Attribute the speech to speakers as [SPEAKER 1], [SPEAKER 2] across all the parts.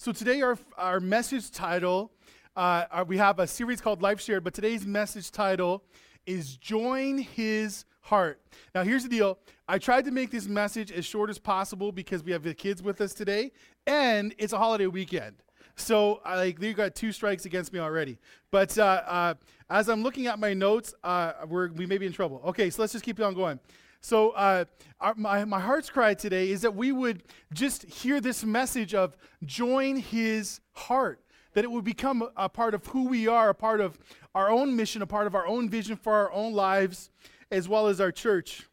[SPEAKER 1] So today, our, our message title, uh, uh, we have a series called Life Shared, but today's message title is Join His Heart. Now, here's the deal. I tried to make this message as short as possible because we have the kids with us today, and it's a holiday weekend. So, I, like, you got two strikes against me already. But uh, uh, as I'm looking at my notes, uh, we're, we may be in trouble. Okay, so let's just keep on going. So, uh, our, my, my heart's cry today is that we would just hear this message of join his heart, that it would become a part of who we are, a part of our own mission, a part of our own vision for our own lives, as well as our church.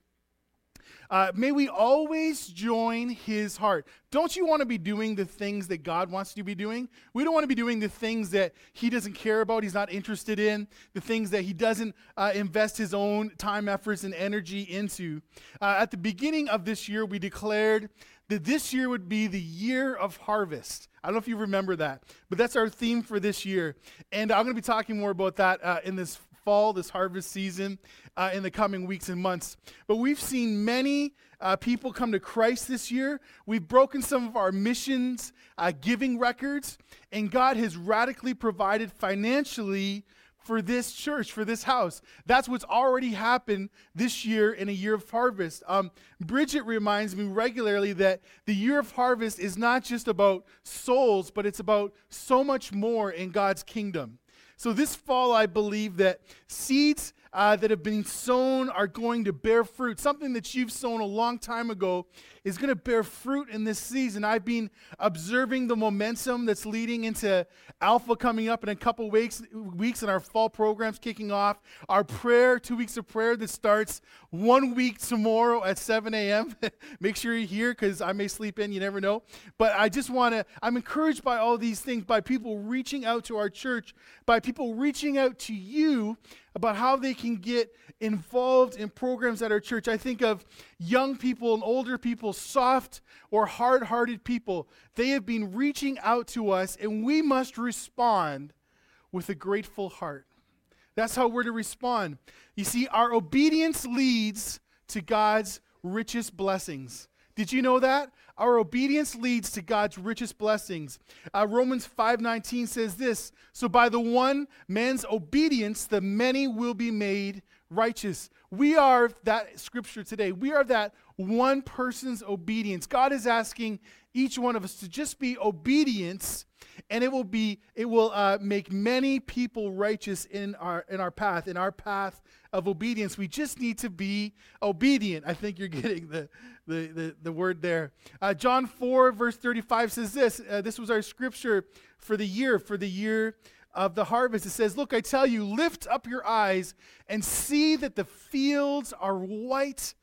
[SPEAKER 1] Uh, may we always join his heart. Don't you want to be doing the things that God wants you to be doing? We don't want to be doing the things that he doesn't care about, he's not interested in, the things that he doesn't uh, invest his own time, efforts, and energy into. Uh, at the beginning of this year, we declared that this year would be the year of harvest. I don't know if you remember that, but that's our theme for this year. And I'm going to be talking more about that uh, in this fall, this harvest season, uh, in the coming weeks and months. But we've seen many uh, people come to Christ this year. We've broken some of our missions uh, giving records, and God has radically provided financially for this church, for this house. That's what's already happened this year in a year of harvest. Um, Bridget reminds me regularly that the year of harvest is not just about souls, but it's about so much more in God's kingdom. So, this fall, I believe that seeds uh, that have been sown are going to bear fruit. Something that you've sown a long time ago is going to bear fruit in this season. I've been observing the momentum that's leading into Alpha coming up in a couple weeks, weeks and our fall programs kicking off. Our prayer, two weeks of prayer that starts one week tomorrow at 7 a.m. Make sure you're here because I may sleep in, you never know. But I just want to, I'm encouraged by all these things, by people reaching out to our church, by people reaching out to you about how they can get involved in programs at our church. I think of young people and older people, soft or hard hearted people. They have been reaching out to us, and we must respond with a grateful heart. That's how we're to respond. You see, our obedience leads to God's richest blessings. Did you know that? Our obedience leads to God's richest blessings. Uh, Romans 5:19 says this, so by the one man's obedience the many will be made righteous. We are that scripture today. We are that one person's obedience. God is asking each one of us to just be obedience and it will be it will uh, make many people righteous in our in our path in our path of obedience. We just need to be obedient. I think you're getting the the the, the word there. Uh, john 4 verse 35 says this uh, this was our scripture for the year for the year of the harvest. It says look i tell you lift up your eyes and see that the fields are white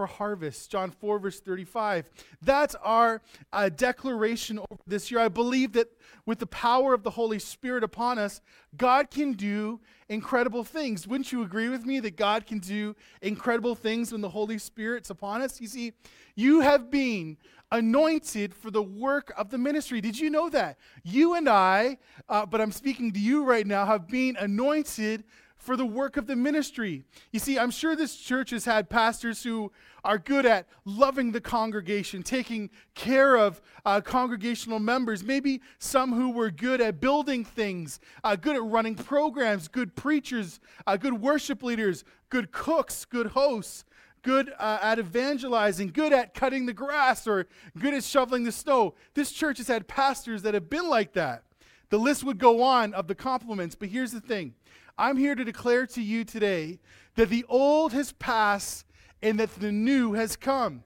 [SPEAKER 1] for harvest. John 4, verse 35. That's our uh, declaration over this year. I believe that with the power of the Holy Spirit upon us, God can do incredible things. Wouldn't you agree with me that God can do incredible things when the Holy Spirit's upon us? You see, you have been anointed for the work of the ministry. Did you know that? You and I, uh, but I'm speaking to you right now, have been anointed for the work of the ministry. You see, I'm sure this church has had pastors who are good at loving the congregation, taking care of uh, congregational members, maybe some who were good at building things, uh, good at running programs, good preachers, uh, good worship leaders, good cooks, good hosts. Good uh, at evangelizing, good at cutting the grass, or good at shoveling the snow. This church has had pastors that have been like that. The list would go on of the compliments, but here's the thing I'm here to declare to you today that the old has passed and that the new has come.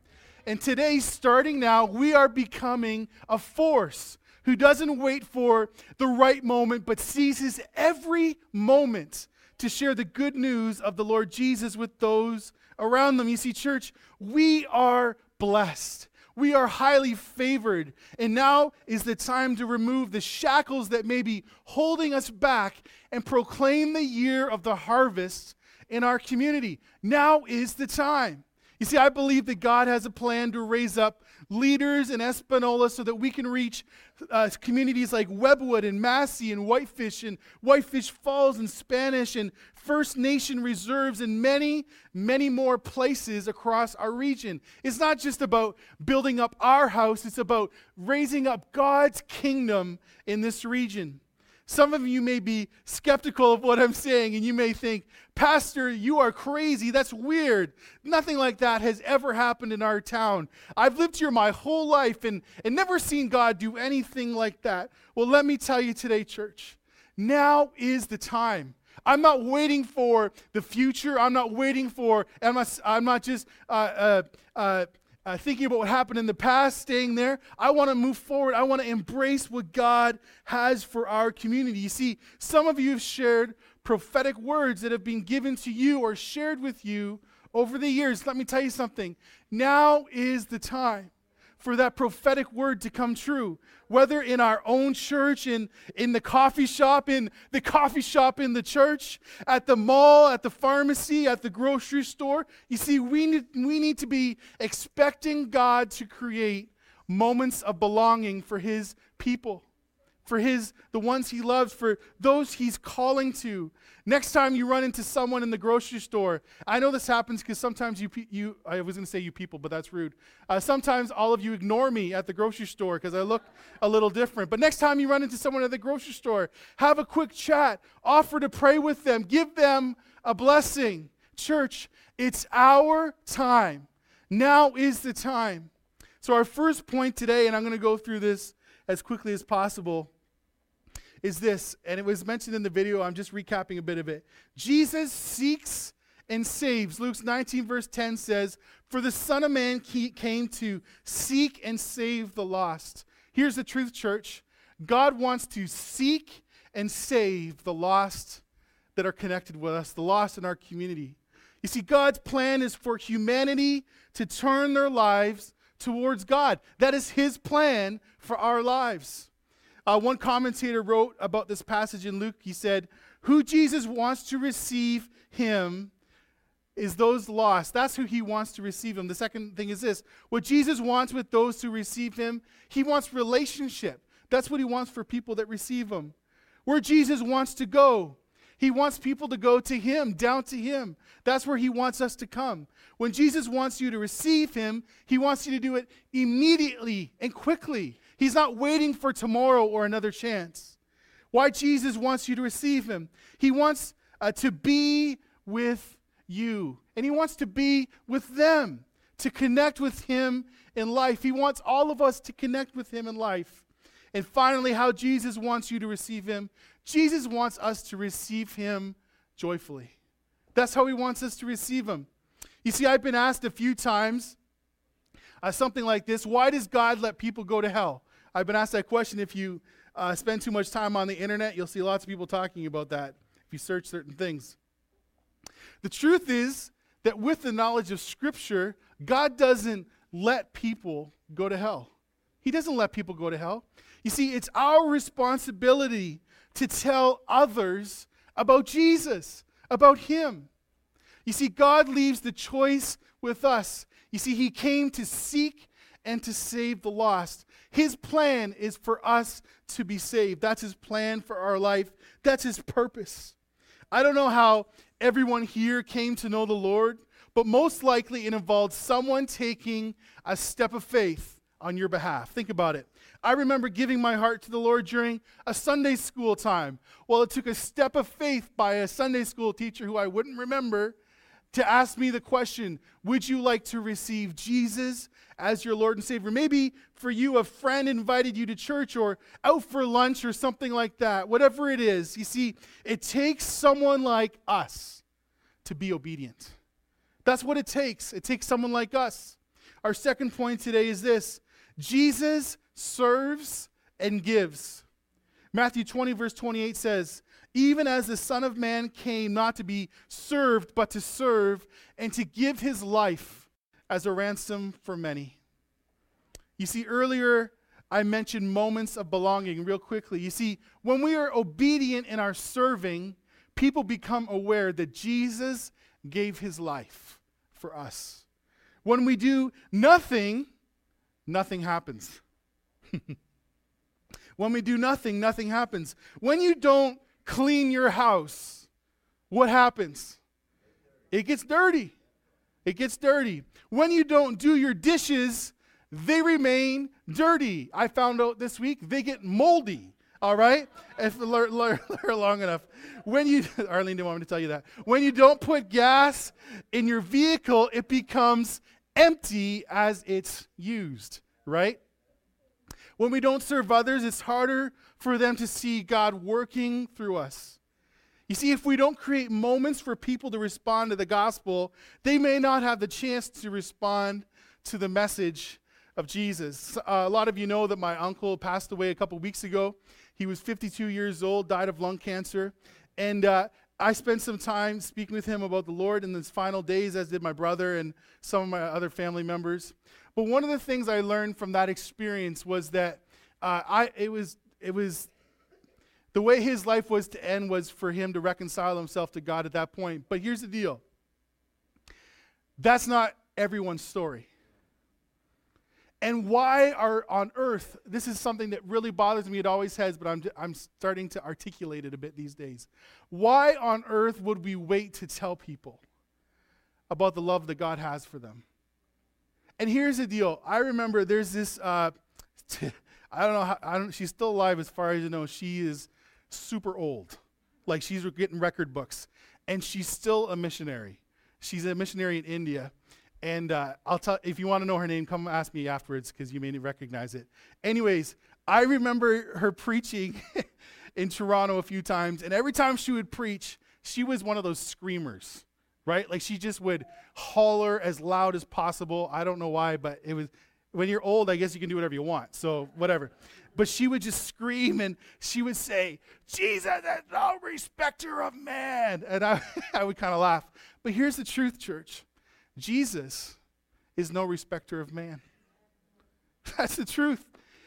[SPEAKER 1] And today, starting now, we are becoming a force who doesn't wait for the right moment, but seizes every moment to share the good news of the Lord Jesus with those around them. You see, church, we are blessed. We are highly favored. And now is the time to remove the shackles that may be holding us back and proclaim the year of the harvest in our community. Now is the time. You see, I believe that God has a plan to raise up leaders in Espanola so that we can reach uh, communities like Webbwood and Massey and Whitefish and Whitefish Falls and Spanish and First Nation reserves and many, many more places across our region. It's not just about building up our house, it's about raising up God's kingdom in this region. Some of you may be skeptical of what I'm saying, and you may think, Pastor, you are crazy. That's weird. Nothing like that has ever happened in our town. I've lived here my whole life and, and never seen God do anything like that. Well, let me tell you today, church, now is the time. I'm not waiting for the future. I'm not waiting for, I'm not, I'm not just uh, uh, uh, uh, thinking about what happened in the past, staying there. I want to move forward. I want to embrace what God has for our community. You see, some of you have shared prophetic words that have been given to you or shared with you over the years. Let me tell you something. Now is the time for that prophetic word to come true, whether in our own church, in, in the coffee shop, in the coffee shop in the church, at the mall, at the pharmacy, at the grocery store. You see, we need, we need to be expecting God to create moments of belonging for his people for his the ones he loves for those he's calling to. Next time you run into someone in the grocery store i know this happens because sometimes you you i was going to say you people but that's rude. Uh, sometimes all of you ignore me at the grocery store because i look a little different. But next time you run into someone at the grocery store have a quick chat offer to pray with them give them a blessing. Church it's our time. Now is the time. So our first point today and i'm going to go through this as quickly as possible is this, and it was mentioned in the video. I'm just recapping a bit of it. Jesus seeks and saves. Luke 19, verse 10 says, For the Son of Man came to seek and save the lost. Here's the truth, church God wants to seek and save the lost that are connected with us, the lost in our community. You see, God's plan is for humanity to turn their lives towards God. That is His plan for our lives. Uh, one commentator wrote about this passage in Luke. He said, Who Jesus wants to receive him is those lost. That's who he wants to receive him. The second thing is this what Jesus wants with those who receive him, he wants relationship. That's what he wants for people that receive him. Where Jesus wants to go, he wants people to go to him, down to him. That's where he wants us to come. When Jesus wants you to receive him, he wants you to do it immediately and quickly. He's not waiting for tomorrow or another chance. Why Jesus wants you to receive him? He wants uh, to be with you, and he wants to be with them, to connect with him in life. He wants all of us to connect with him in life. And finally, how Jesus wants you to receive him. Jesus wants us to receive him joyfully. That's how he wants us to receive him. You see, I've been asked a few times uh, something like this Why does God let people go to hell? I've been asked that question. If you uh, spend too much time on the internet, you'll see lots of people talking about that if you search certain things. The truth is that with the knowledge of Scripture, God doesn't let people go to hell. He doesn't let people go to hell. You see, it's our responsibility to tell others about Jesus, about Him. You see, God leaves the choice with us. You see, he came to seek and to save the lost. His plan is for us to be saved. That's his plan for our life. That's his purpose. I don't know how everyone here came to know the Lord, but most likely it involved someone taking a step of faith on your behalf. Think about it. I remember giving my heart to the Lord during a Sunday school time. Well, it took a step of faith by a Sunday school teacher who I wouldn't remember to ask me the question Would you like to receive Jesus as your Lord and Savior? Maybe for you, a friend invited you to church or out for lunch or something like that. Whatever it is, you see, it takes someone like us to be obedient. That's what it takes. It takes someone like us. Our second point today is this Jesus serves and gives. Matthew 20, verse 28 says, even as the Son of Man came not to be served, but to serve, and to give his life as a ransom for many. You see, earlier I mentioned moments of belonging real quickly. You see, when we are obedient in our serving, people become aware that Jesus gave his life for us. When we do nothing, nothing happens. when we do nothing, nothing happens. When you don't clean your house, what happens? It gets dirty. It gets dirty. When you don't do your dishes, they remain dirty. I found out this week they get moldy. All right? If learn, learn, long enough. When you, Arlene didn't want me to tell you that. When you don't put gas in your vehicle, it becomes empty as it's used, right? When we don't serve others, it's harder for them to see God working through us. You see, if we don't create moments for people to respond to the gospel, they may not have the chance to respond to the message of Jesus. Uh, a lot of you know that my uncle passed away a couple weeks ago. He was 52 years old, died of lung cancer. And uh, I spent some time speaking with him about the Lord in his final days, as did my brother and some of my other family members. But one of the things I learned from that experience was that uh, I, it, was, it was the way his life was to end was for him to reconcile himself to God at that point. But here's the deal that's not everyone's story. And why are on earth, this is something that really bothers me, it always has, but I'm, I'm starting to articulate it a bit these days. Why on earth would we wait to tell people about the love that God has for them? And here's the deal I remember there's this, uh, I don't know, how, I don't, she's still alive as far as you know. She is super old. Like she's getting record books. And she's still a missionary. She's a missionary in India. And uh, I'll tell if you want to know her name, come ask me afterwards because you may recognize it. Anyways, I remember her preaching in Toronto a few times, and every time she would preach, she was one of those screamers, right? Like she just would holler as loud as possible. I don't know why, but it was when you're old, I guess you can do whatever you want. So whatever. But she would just scream and she would say, Jesus is no respecter of man. And I, I would kind of laugh. But here's the truth, church. Jesus is no respecter of man. That's the truth.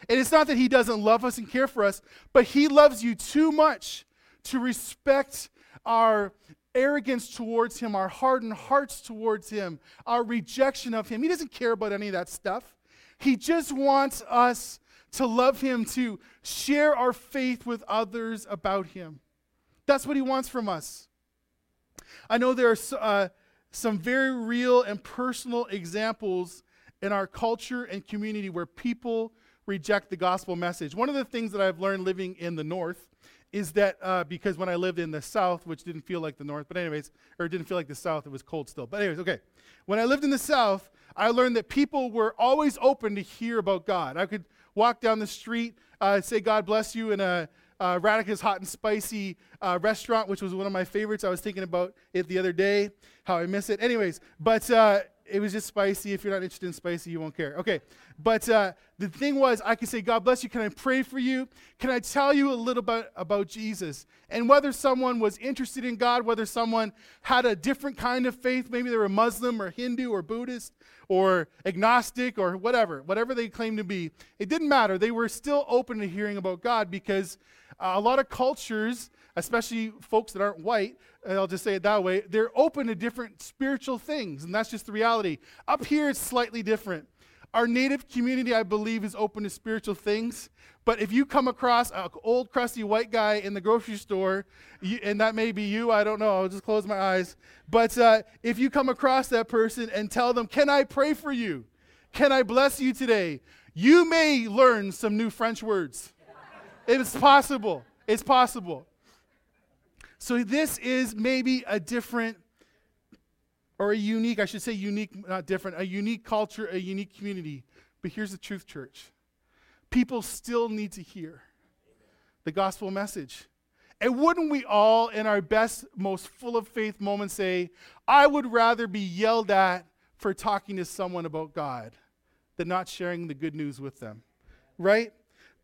[SPEAKER 1] And it's not that he doesn't love us and care for us, but he loves you too much to respect our arrogance towards him, our hardened hearts towards him, our rejection of him. He doesn't care about any of that stuff. He just wants us to love him, to share our faith with others about him. That's what he wants from us. I know there are uh, some very real and personal examples in our culture and community where people reject the gospel message. One of the things that I've learned living in the north is that uh, because when I lived in the south, which didn't feel like the north, but anyways, or didn't feel like the south, it was cold still. But anyways, okay. When I lived in the south, I learned that people were always open to hear about God. I could walk down the street, uh, say God bless you in a uh, Radica's Hot and Spicy uh, restaurant, which was one of my favorites. I was thinking about it the other day, how I miss it. Anyways, but uh, it was just spicy. If you're not interested in spicy, you won't care. Okay. But uh, the thing was, I could say, God bless you. Can I pray for you? Can I tell you a little bit about Jesus? And whether someone was interested in God, whether someone had a different kind of faith, maybe they were Muslim or Hindu or Buddhist or agnostic or whatever, whatever they claimed to be, it didn't matter. They were still open to hearing about God because uh, a lot of cultures, especially folks that aren't white, I'll just say it that way, they're open to different spiritual things, and that's just the reality. Up here, it's slightly different. Our native community, I believe, is open to spiritual things. But if you come across an old, crusty white guy in the grocery store, you, and that may be you, I don't know, I'll just close my eyes. But uh, if you come across that person and tell them, Can I pray for you? Can I bless you today? You may learn some new French words. It's possible. It's possible. So this is maybe a different or a unique, I should say unique, not different, a unique culture, a unique community. But here's the truth, church. People still need to hear the gospel message. And wouldn't we all, in our best, most full of faith moments, say, I would rather be yelled at for talking to someone about God than not sharing the good news with them? Right?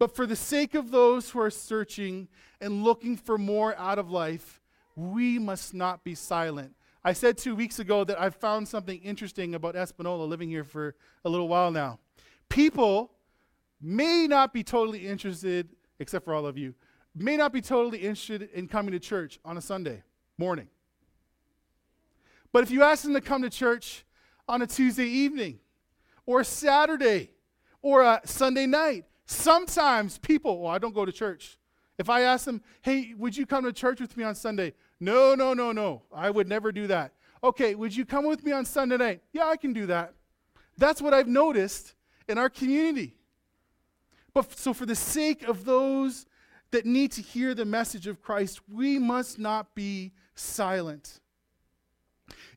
[SPEAKER 1] But for the sake of those who are searching and looking for more out of life, we must not be silent. I said two weeks ago that I've found something interesting about Espanola living here for a little while now. People may not be totally interested, except for all of you, may not be totally interested in coming to church on a Sunday morning. But if you ask them to come to church on a Tuesday evening or Saturday or a Sunday night. Sometimes people, well, I don't go to church. If I ask them, hey, would you come to church with me on Sunday? No, no, no, no. I would never do that. Okay, would you come with me on Sunday night? Yeah, I can do that. That's what I've noticed in our community. But so, for the sake of those that need to hear the message of Christ, we must not be silent.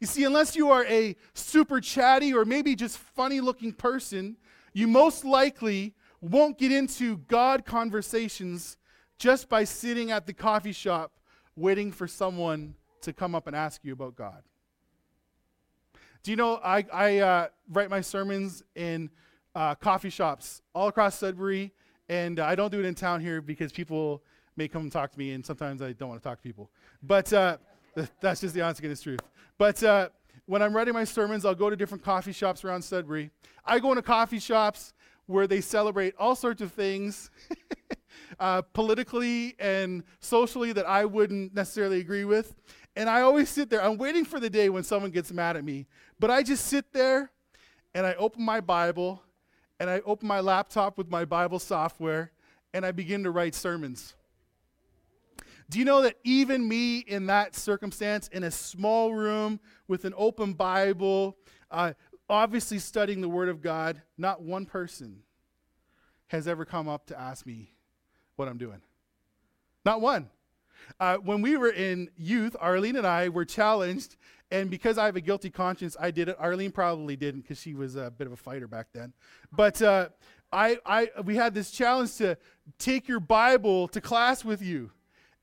[SPEAKER 1] You see, unless you are a super chatty or maybe just funny looking person, you most likely won't get into God conversations just by sitting at the coffee shop waiting for someone to come up and ask you about God. Do you know I, I uh, write my sermons in uh, coffee shops all across Sudbury, and I don't do it in town here because people may come and talk to me, and sometimes I don't want to talk to people. But uh, that's just the honest to truth. But uh, when I'm writing my sermons, I'll go to different coffee shops around Sudbury. I go into coffee shops where they celebrate all sorts of things uh, politically and socially that I wouldn't necessarily agree with. And I always sit there. I'm waiting for the day when someone gets mad at me. But I just sit there and I open my Bible and I open my laptop with my Bible software and I begin to write sermons. Do you know that even me in that circumstance, in a small room with an open Bible, uh, obviously studying the Word of God, not one person has ever come up to ask me what I'm doing. Not one. Uh, when we were in youth, Arlene and I were challenged, and because I have a guilty conscience, I did it. Arlene probably didn't because she was a bit of a fighter back then. But uh, I, I, we had this challenge to take your Bible to class with you.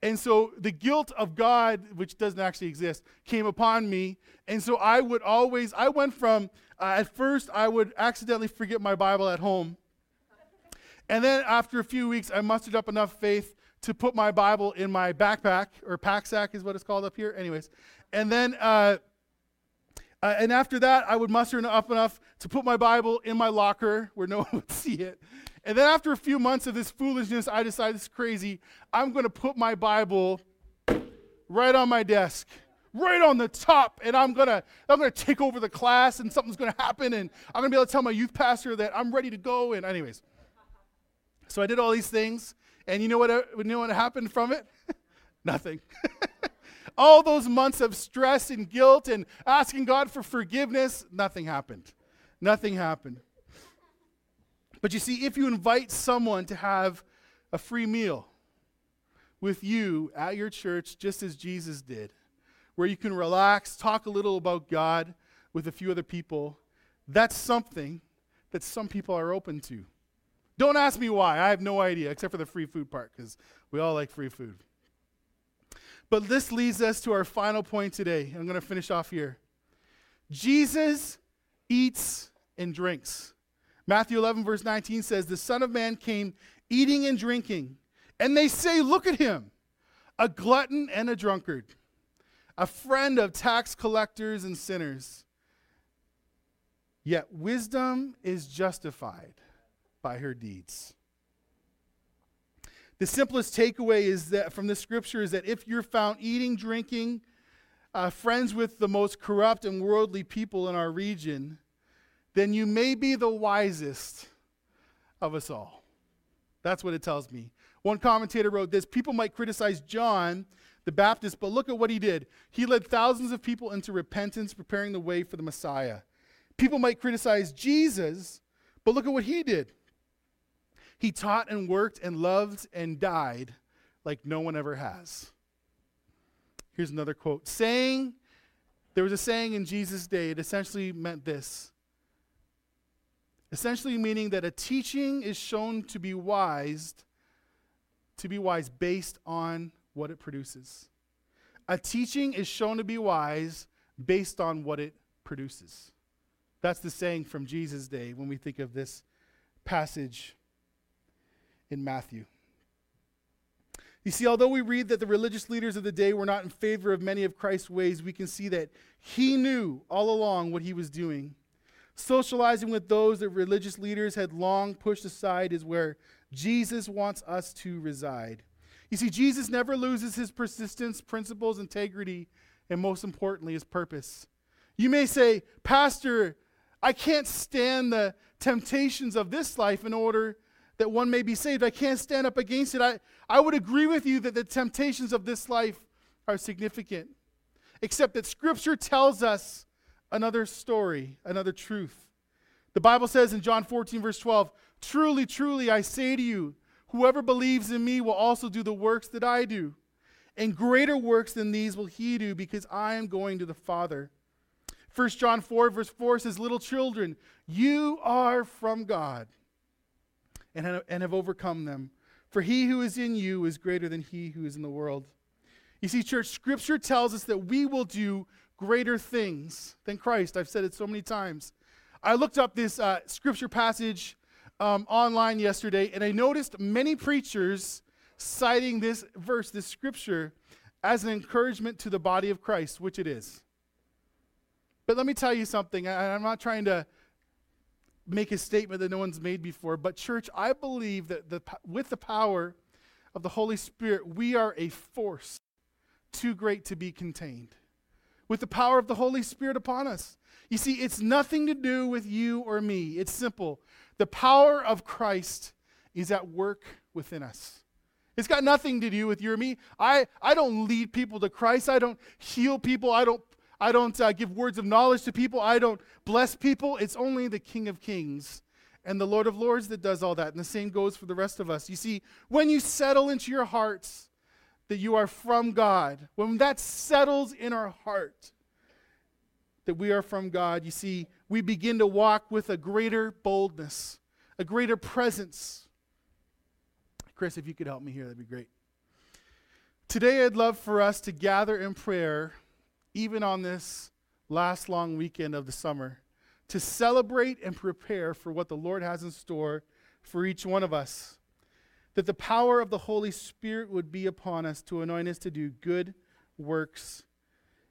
[SPEAKER 1] And so the guilt of God, which doesn't actually exist, came upon me. And so I would always, I went from, at first, I would accidentally forget my Bible at home. And then after a few weeks, I mustered up enough faith to put my Bible in my backpack, or pack sack is what it's called up here. Anyways. And then, uh, uh, and after that, I would muster up enough to put my Bible in my locker where no one would see it. And then after a few months of this foolishness, I decided it's crazy. I'm going to put my Bible right on my desk, right on the top, and I'm going to I'm going to take over the class and something's going to happen and I'm going to be able to tell my youth pastor that I'm ready to go and anyways. So I did all these things, and you know what uh, you know what happened from it? Nothing. all those months of stress and guilt and asking God for forgiveness, nothing happened. Nothing happened. But you see, if you invite someone to have a free meal with you at your church, just as Jesus did, where you can relax, talk a little about God with a few other people, that's something that some people are open to. Don't ask me why. I have no idea, except for the free food part, because we all like free food. But this leads us to our final point today. I'm going to finish off here. Jesus eats and drinks. Matthew 11, verse 19 says, The Son of Man came eating and drinking, and they say, Look at him, a glutton and a drunkard, a friend of tax collectors and sinners. Yet wisdom is justified by her deeds. The simplest takeaway is that from the scripture is that if you're found eating, drinking, uh, friends with the most corrupt and worldly people in our region, then you may be the wisest of us all. That's what it tells me. One commentator wrote this People might criticize John the Baptist, but look at what he did. He led thousands of people into repentance, preparing the way for the Messiah. People might criticize Jesus, but look at what he did. He taught and worked and loved and died like no one ever has. Here's another quote saying, there was a saying in Jesus' day, it essentially meant this essentially meaning that a teaching is shown to be wise to be wise based on what it produces. A teaching is shown to be wise based on what it produces. That's the saying from Jesus' day when we think of this passage in Matthew. You see, although we read that the religious leaders of the day were not in favor of many of Christ's ways, we can see that he knew all along what he was doing. Socializing with those that religious leaders had long pushed aside is where Jesus wants us to reside. You see, Jesus never loses his persistence, principles, integrity, and most importantly, his purpose. You may say, Pastor, I can't stand the temptations of this life in order that one may be saved. I can't stand up against it. I, I would agree with you that the temptations of this life are significant, except that Scripture tells us another story, another truth. The Bible says in John 14, verse 12, Truly, truly, I say to you, whoever believes in me will also do the works that I do. And greater works than these will he do, because I am going to the Father. 1 John 4, verse 4 says, Little children, you are from God and have, and have overcome them. For he who is in you is greater than he who is in the world. You see, church, scripture tells us that we will do greater things than Christ. I've said it so many times. I looked up this uh, scripture passage um, online yesterday, and I noticed many preachers citing this verse, this scripture, as an encouragement to the body of Christ, which it is. But let me tell you something. I'm not trying to make a statement that no one's made before. But, church, I believe that the, with the power of the Holy Spirit, we are a force too great to be contained. With the power of the Holy Spirit upon us. You see, it's nothing to do with you or me. It's simple. The power of Christ is at work within us. It's got nothing to do with you or me. I, I don't lead people to Christ. I don't heal people. I don't I don't uh, give words of knowledge to people. I don't bless people. It's only the King of Kings and the Lord of Lords that does all that. And the same goes for the rest of us. You see, when you settle into your hearts that you are from God, when that settles in our heart that we are from God, you see, we begin to walk with a greater boldness, a greater presence. Chris, if you could help me here, that'd be great. Today, I'd love for us to gather in prayer even on this last long weekend of the summer, to celebrate and prepare for what the Lord has in store for each one of us. That the power of the Holy Spirit would be upon us to anoint us to do good works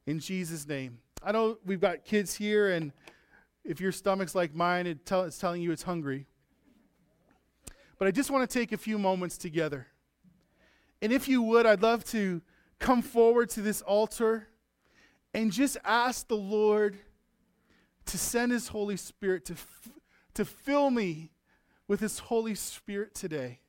[SPEAKER 1] in Jesus' name. I know we've got kids here, and if your stomach's like mine, it tell, it's telling you it's hungry. But I just want to take a few moments together. And if you would, I'd love to come forward to this altar and just ask the Lord to send His Holy Spirit to, f- to fill me with His Holy Spirit today.